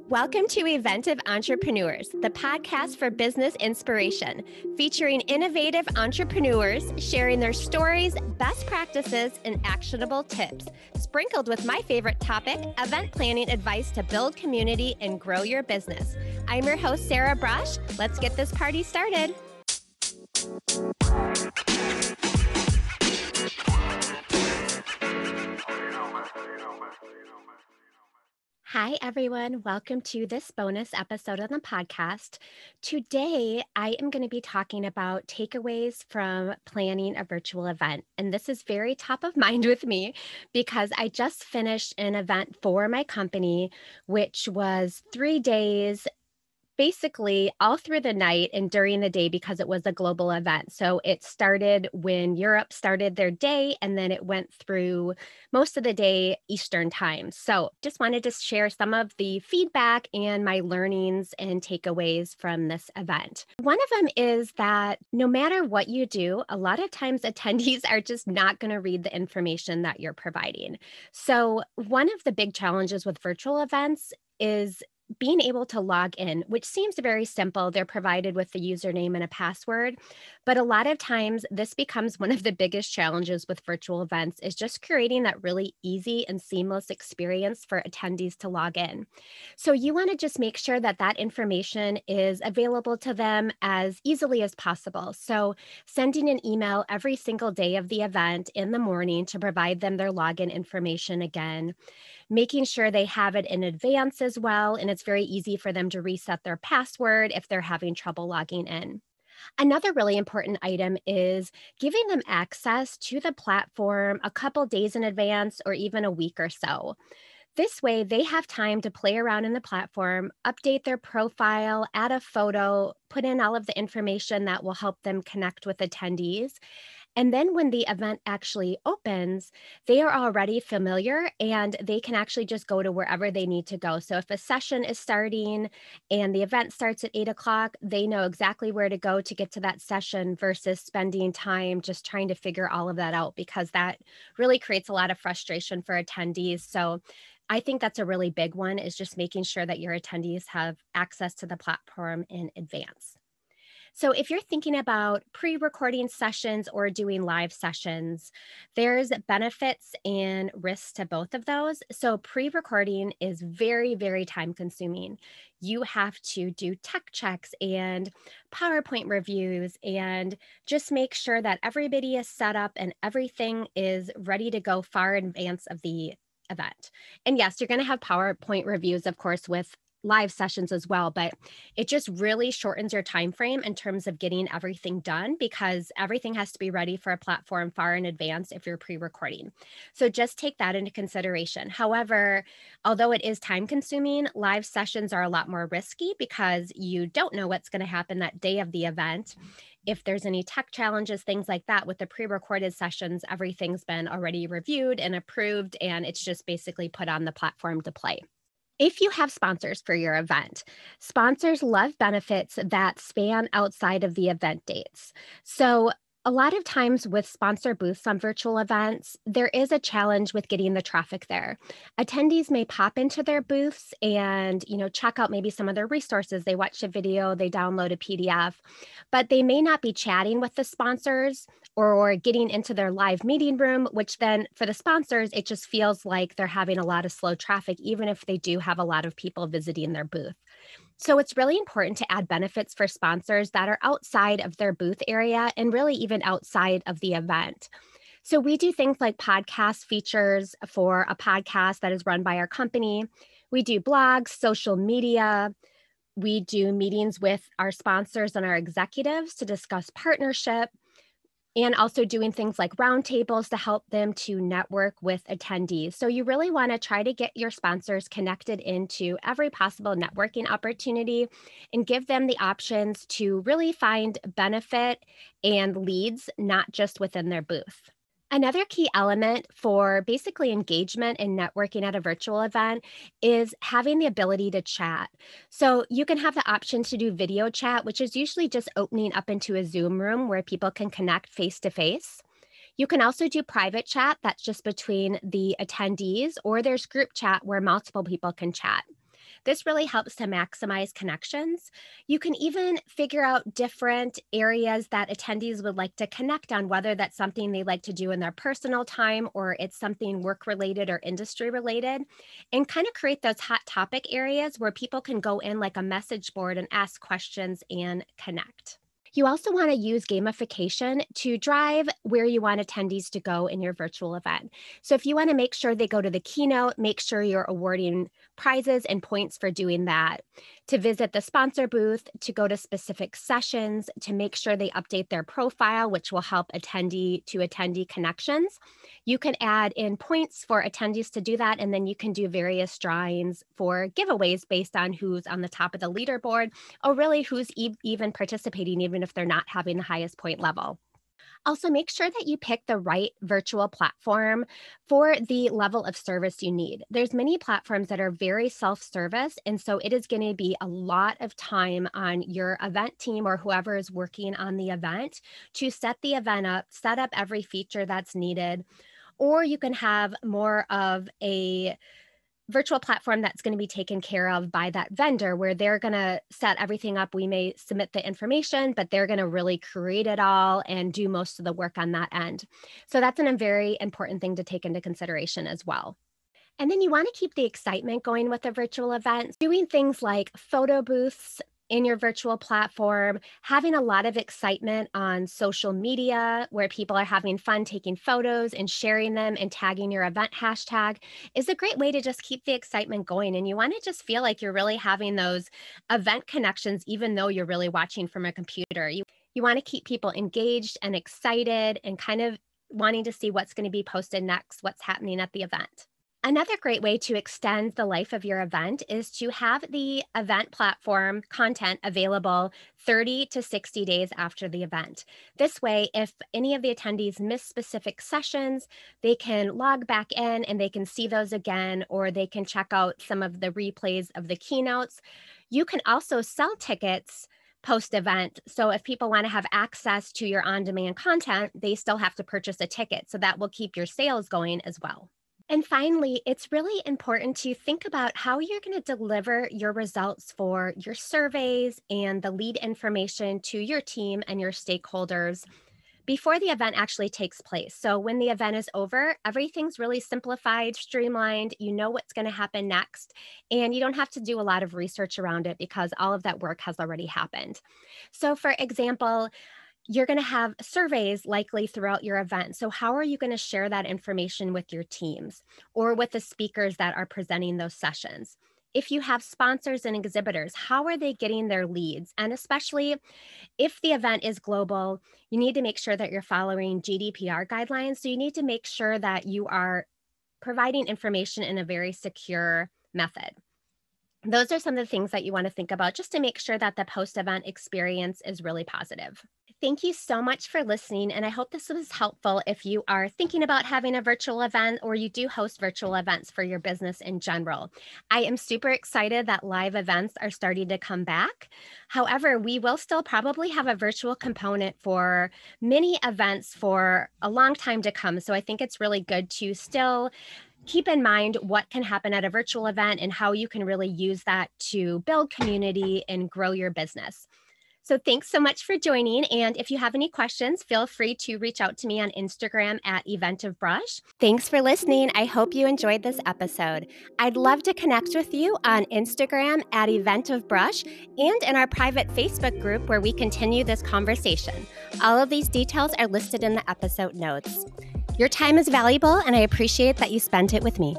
Welcome to Eventive Entrepreneurs, the podcast for business inspiration, featuring innovative entrepreneurs sharing their stories, best practices, and actionable tips, sprinkled with my favorite topic event planning advice to build community and grow your business. I'm your host, Sarah Brush. Let's get this party started. Hi, everyone. Welcome to this bonus episode of the podcast. Today, I am going to be talking about takeaways from planning a virtual event. And this is very top of mind with me because I just finished an event for my company, which was three days basically all through the night and during the day because it was a global event. So it started when Europe started their day and then it went through most of the day Eastern time. So just wanted to share some of the feedback and my learnings and takeaways from this event. One of them is that no matter what you do, a lot of times attendees are just not going to read the information that you're providing. So one of the big challenges with virtual events is being able to log in, which seems very simple, they're provided with the username and a password. But a lot of times, this becomes one of the biggest challenges with virtual events is just creating that really easy and seamless experience for attendees to log in. So you want to just make sure that that information is available to them as easily as possible. So sending an email every single day of the event in the morning to provide them their login information again making sure they have it in advance as well. And it's very easy for them to reset their password if they're having trouble logging in. Another really important item is giving them access to the platform a couple days in advance or even a week or so. This way, they have time to play around in the platform, update their profile, add a photo, put in all of the information that will help them connect with attendees. And then when the event actually opens, they are already familiar and they can actually just go to wherever they need to go. So if a session is starting and the event starts at eight o'clock, they know exactly where to go to get to that session versus spending time just trying to figure all of that out because that really creates a lot of frustration for attendees. So I think that's a really big one is just making sure that your attendees have access to the platform in advance. So, if you're thinking about pre recording sessions or doing live sessions, there's benefits and risks to both of those. So, pre recording is very, very time consuming. You have to do tech checks and PowerPoint reviews and just make sure that everybody is set up and everything is ready to go far in advance of the event. And yes, you're going to have PowerPoint reviews, of course, with live sessions as well but it just really shortens your time frame in terms of getting everything done because everything has to be ready for a platform far in advance if you're pre-recording. So just take that into consideration. However although it is time consuming live sessions are a lot more risky because you don't know what's going to happen that day of the event. If there's any tech challenges, things like that, with the pre recorded sessions, everything's been already reviewed and approved, and it's just basically put on the platform to play. If you have sponsors for your event, sponsors love benefits that span outside of the event dates. So, a lot of times with sponsor booths on virtual events, there is a challenge with getting the traffic there. Attendees may pop into their booths and, you know, check out maybe some of their resources. They watch a video, they download a PDF, but they may not be chatting with the sponsors or getting into their live meeting room, which then for the sponsors, it just feels like they're having a lot of slow traffic, even if they do have a lot of people visiting their booth. So it's really important to add benefits for sponsors that are outside of their booth area and really even outside of the event. So we do things like podcast features for a podcast that is run by our company. We do blogs, social media. We do meetings with our sponsors and our executives to discuss partnership and also doing things like roundtables to help them to network with attendees. So you really want to try to get your sponsors connected into every possible networking opportunity and give them the options to really find benefit and leads, not just within their booth. Another key element for basically engagement and networking at a virtual event is having the ability to chat. So you can have the option to do video chat, which is usually just opening up into a Zoom room where people can connect face to face. You can also do private chat, that's just between the attendees, or there's group chat where multiple people can chat. This really helps to maximize connections. You can even figure out different areas that attendees would like to connect on, whether that's something they like to do in their personal time or it's something work related or industry related, and kind of create those hot topic areas where people can go in like a message board and ask questions and connect. You also want to use gamification to drive where you want attendees to go in your virtual event. So if you want to make sure they go to the keynote, make sure you're awarding prizes and points for doing that to visit the sponsor booth, to go to specific sessions, to make sure they update their profile, which will help attendee to attendee connections. You can add in points for attendees to do that, and then you can do various drawings for giveaways based on who's on the top of the leaderboard or really who's e- even participating, even if they're not having the highest point level. Also, make sure that you pick the right virtual platform for the level of service you need. There's many platforms that are very self-service, and so it is going to be a lot of time on your event team or whoever is working on the event to set the event up, set up every feature that's needed, or you can have more of a virtual platform that's going to be taken care of by that vendor where they're going to set everything up. We may submit the information but they're going to really create it all and do most of the work on that end. So that's a very important thing to take into consideration as well. And then you want to keep the excitement going with a virtual event doing things like photo booths in your virtual platform, having a lot of excitement on social media where people are having fun taking photos and sharing them and tagging your event hashtag is a great way to just keep the excitement going. And you want to just feel like you're really having those event connections, even though you're really watching from a computer. You, you want to keep people engaged and excited and kind of wanting to see what's going to be posted next, what's happening at the event. Another great way to extend the life of your event is to have the event platform content available 30 to 60 days after the event. This way, if any of the attendees miss specific sessions, they can log back in and they can see those again, or they can check out some of the replays of the keynotes. You can also sell tickets post event. So if people want to have access to your on demand content, they still have to purchase a ticket. So that will keep your sales going as well. And finally, it's really important to think about how you're going to deliver your results for your surveys and the lead information to your team and your stakeholders before the event actually takes place. So, when the event is over, everything's really simplified, streamlined. You know what's going to happen next, and you don't have to do a lot of research around it because all of that work has already happened. So, for example, you're going to have surveys likely throughout your event. So, how are you going to share that information with your teams or with the speakers that are presenting those sessions? If you have sponsors and exhibitors, how are they getting their leads? And especially if the event is global, you need to make sure that you're following GDPR guidelines. So, you need to make sure that you are providing information in a very secure method those are some of the things that you want to think about just to make sure that the post event experience is really positive. Thank you so much for listening. And I hope this was helpful if you are thinking about having a virtual event or you do host virtual events for your business in general. I am super excited that live events are starting to come back. However, we will still probably have a virtual component for many events for a long time to come. So I think it's really good to still keep in mind what can happen at a virtual event and how you can really use that to build community and grow your business. So thanks so much for joining. And if you have any questions, feel free to reach out to me on Instagram at Eventive Brush. Thanks for listening. I hope you enjoyed this episode. I'd love to connect with you on Instagram at Eventive Brush and in our private Facebook group where we continue this conversation. All of these details are listed in the episode notes. Your time is valuable, and I appreciate that you spent it with me.